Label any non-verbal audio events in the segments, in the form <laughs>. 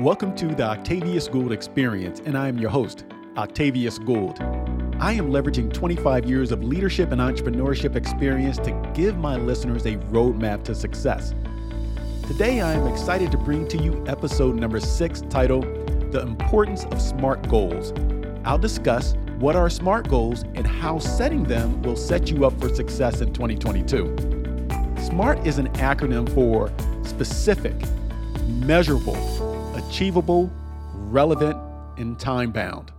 Welcome to the Octavius Gould Experience, and I am your host, Octavius Gould. I am leveraging 25 years of leadership and entrepreneurship experience to give my listeners a roadmap to success. Today, I am excited to bring to you episode number six titled The Importance of Smart Goals. I'll discuss what are SMART goals and how setting them will set you up for success in 2022. SMART is an acronym for specific, measurable, achievable, relevant, and time bound.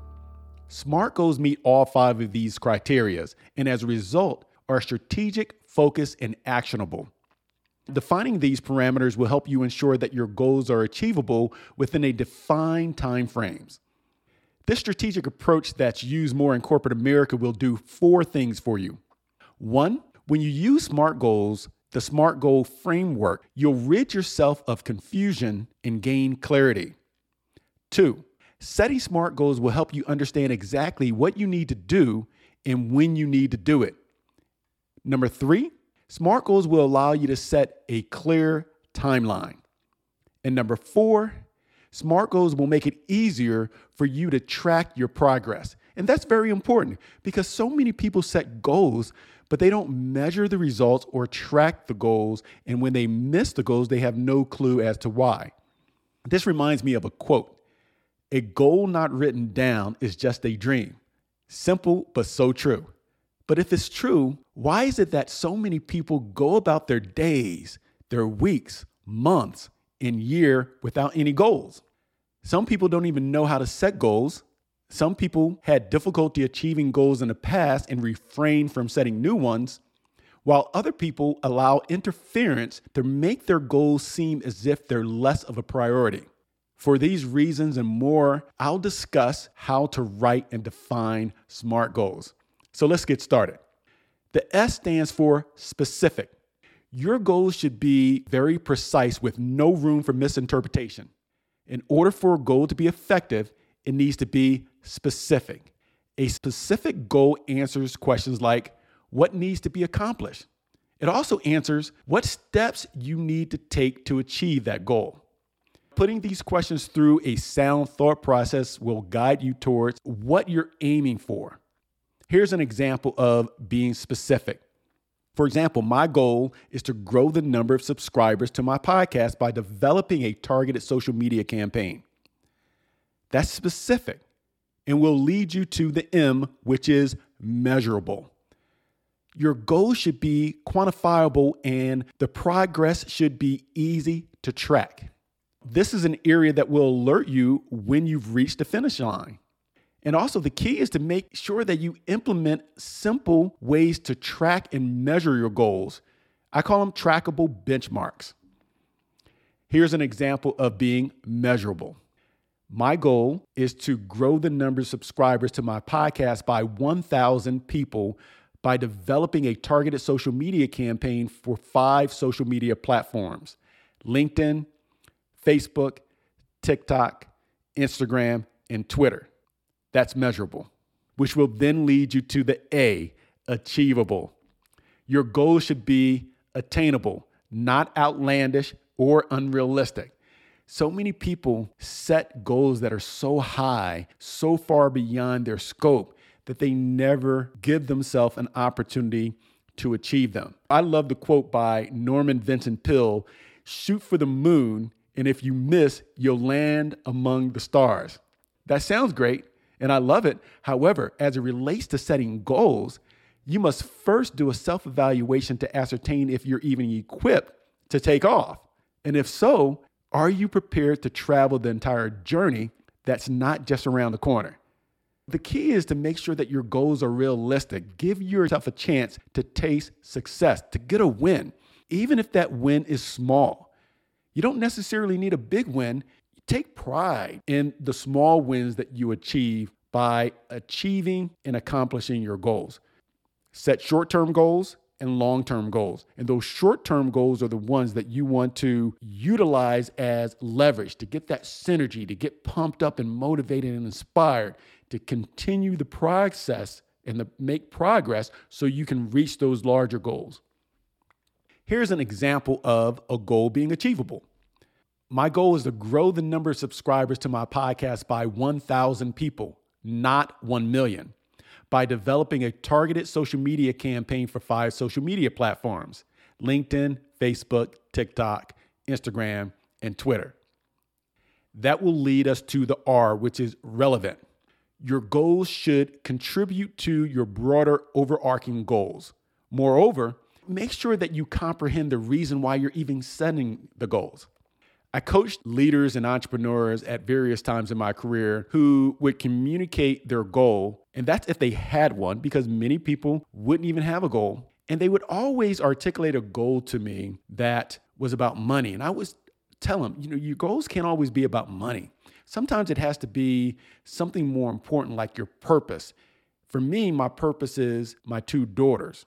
SMART goals meet all five of these criteria and as a result are strategic, focused, and actionable. Defining these parameters will help you ensure that your goals are achievable within a defined time frames. This strategic approach that's used more in corporate America will do four things for you. One, when you use SMART goals, the SMART goal framework, you'll rid yourself of confusion and gain clarity. Two, setting SMART goals will help you understand exactly what you need to do and when you need to do it. Number three, SMART goals will allow you to set a clear timeline. And number four, SMART goals will make it easier for you to track your progress. And that's very important because so many people set goals, but they don't measure the results or track the goals. And when they miss the goals, they have no clue as to why. This reminds me of a quote A goal not written down is just a dream. Simple, but so true. But if it's true, why is it that so many people go about their days, their weeks, months, and year without any goals? Some people don't even know how to set goals. Some people had difficulty achieving goals in the past and refrain from setting new ones, while other people allow interference to make their goals seem as if they're less of a priority. For these reasons and more, I'll discuss how to write and define SMART goals. So let's get started. The S stands for specific. Your goals should be very precise with no room for misinterpretation. In order for a goal to be effective, it needs to be specific. A specific goal answers questions like what needs to be accomplished. It also answers what steps you need to take to achieve that goal. Putting these questions through a sound thought process will guide you towards what you're aiming for. Here's an example of being specific. For example, my goal is to grow the number of subscribers to my podcast by developing a targeted social media campaign. That's specific and will lead you to the M, which is measurable. Your goal should be quantifiable and the progress should be easy to track. This is an area that will alert you when you've reached the finish line. And also, the key is to make sure that you implement simple ways to track and measure your goals. I call them trackable benchmarks. Here's an example of being measurable. My goal is to grow the number of subscribers to my podcast by 1,000 people by developing a targeted social media campaign for five social media platforms LinkedIn, Facebook, TikTok, Instagram, and Twitter. That's measurable, which will then lead you to the A, achievable. Your goal should be attainable, not outlandish or unrealistic. So many people set goals that are so high, so far beyond their scope, that they never give themselves an opportunity to achieve them. I love the quote by Norman Vincent Peale shoot for the moon, and if you miss, you'll land among the stars. That sounds great, and I love it. However, as it relates to setting goals, you must first do a self evaluation to ascertain if you're even equipped to take off. And if so, are you prepared to travel the entire journey that's not just around the corner? The key is to make sure that your goals are realistic. Give yourself a chance to taste success, to get a win, even if that win is small. You don't necessarily need a big win. Take pride in the small wins that you achieve by achieving and accomplishing your goals. Set short term goals and long term goals. And those short term goals are the ones that you want to utilize as leverage to get that synergy, to get pumped up and motivated and inspired, to continue the process and to make progress so you can reach those larger goals. Here's an example of a goal being achievable. My goal is to grow the number of subscribers to my podcast by 1,000 people, not 1 million, by developing a targeted social media campaign for five social media platforms LinkedIn, Facebook, TikTok, Instagram, and Twitter. That will lead us to the R, which is relevant. Your goals should contribute to your broader overarching goals. Moreover, make sure that you comprehend the reason why you're even setting the goals. I coached leaders and entrepreneurs at various times in my career who would communicate their goal, and that's if they had one, because many people wouldn't even have a goal. And they would always articulate a goal to me that was about money. And I was tell them, you know, your goals can't always be about money. Sometimes it has to be something more important, like your purpose. For me, my purpose is my two daughters,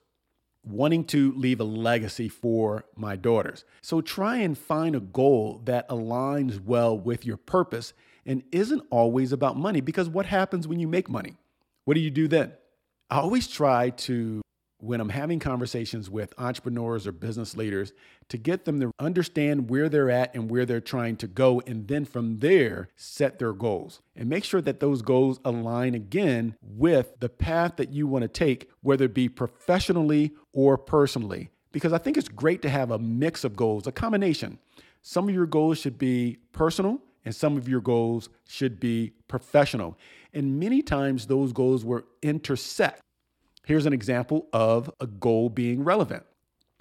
wanting to leave a legacy for my daughters. So try and find a goal that aligns well with your purpose and isn't always about money because what happens when you make money? What do you do then? I always try to when I'm having conversations with entrepreneurs or business leaders to get them to understand where they're at and where they're trying to go. And then from there, set their goals and make sure that those goals align again with the path that you want to take, whether it be professionally or personally. Because I think it's great to have a mix of goals, a combination. Some of your goals should be personal, and some of your goals should be professional. And many times those goals will intersect. Here's an example of a goal being relevant.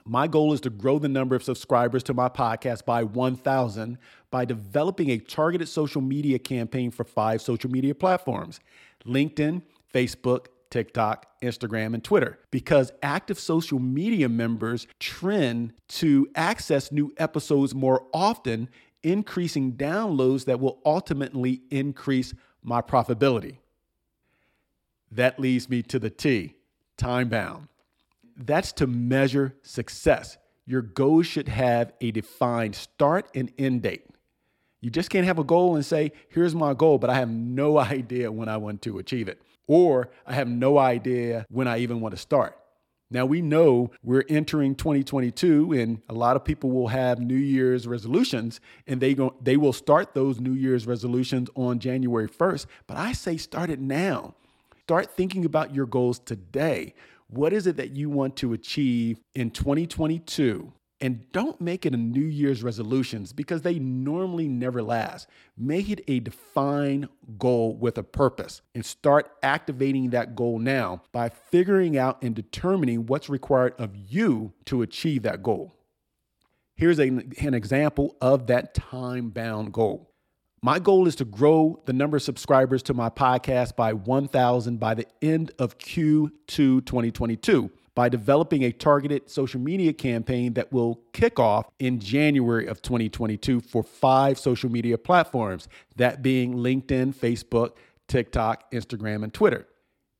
My goal is to grow the number of subscribers to my podcast by 1,000 by developing a targeted social media campaign for five social media platforms LinkedIn, Facebook, TikTok, Instagram, and Twitter. Because active social media members trend to access new episodes more often, increasing downloads that will ultimately increase my profitability. That leads me to the T time bound. That's to measure success. Your goals should have a defined start and end date. You just can't have a goal and say, here's my goal, but I have no <laughs> idea when I want to achieve it. Or I have no idea when I even want to start. Now we know we're entering 2022 and a lot of people will have New Year's resolutions and they go they will start those New Year's resolutions on January 1st, but I say start it now. Start thinking about your goals today. What is it that you want to achieve in 2022? And don't make it a New Year's resolutions because they normally never last. Make it a defined goal with a purpose and start activating that goal now by figuring out and determining what's required of you to achieve that goal. Here's an, an example of that time bound goal. My goal is to grow the number of subscribers to my podcast by 1,000 by the end of Q2 2022 by developing a targeted social media campaign that will kick off in January of 2022 for five social media platforms, that being LinkedIn, Facebook, TikTok, Instagram, and Twitter.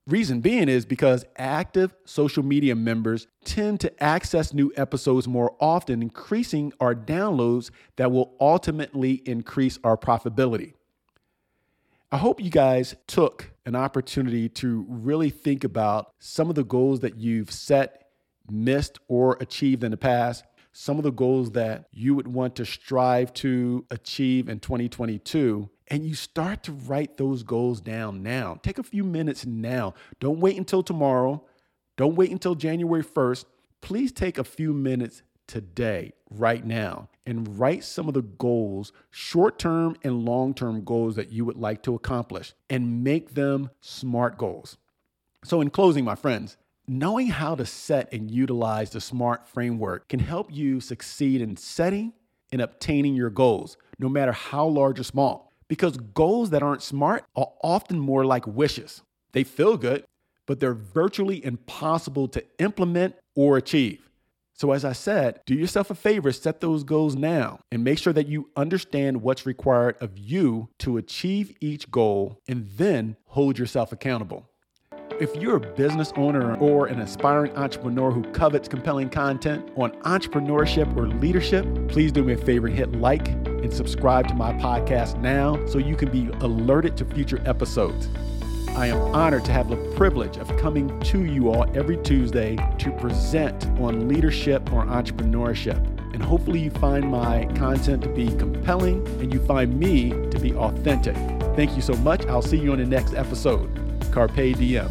Reason being is because active social media members tend to access new episodes more often, increasing our downloads that will ultimately increase our profitability. I hope you guys took an opportunity to really think about some of the goals that you've set, missed, or achieved in the past, some of the goals that you would want to strive to achieve in 2022 and you start to write those goals down now. Take a few minutes now. Don't wait until tomorrow. Don't wait until January 1st. Please take a few minutes today, right now, and write some of the goals, short term and long term goals that you would like to accomplish, and make them SMART goals. So, in closing, my friends, knowing how to set and utilize the SMART framework can help you succeed in setting and obtaining your goals, no matter how large or small because goals that aren't smart are often more like wishes. They feel good, but they're virtually impossible to implement or achieve. So, as I said, do yourself a favor, set those goals now, and make sure that you understand what's required of you to achieve each goal, and then hold yourself accountable. If you're a business owner or an aspiring entrepreneur who covets compelling content on entrepreneurship or leadership, please do me a favor and hit like and subscribe to my podcast now so you can be alerted to future episodes. I am honored to have the privilege of coming to you all every Tuesday to present on leadership or entrepreneurship. And hopefully, you find my content to be compelling and you find me to be authentic. Thank you so much. I'll see you on the next episode. Carpe Diem.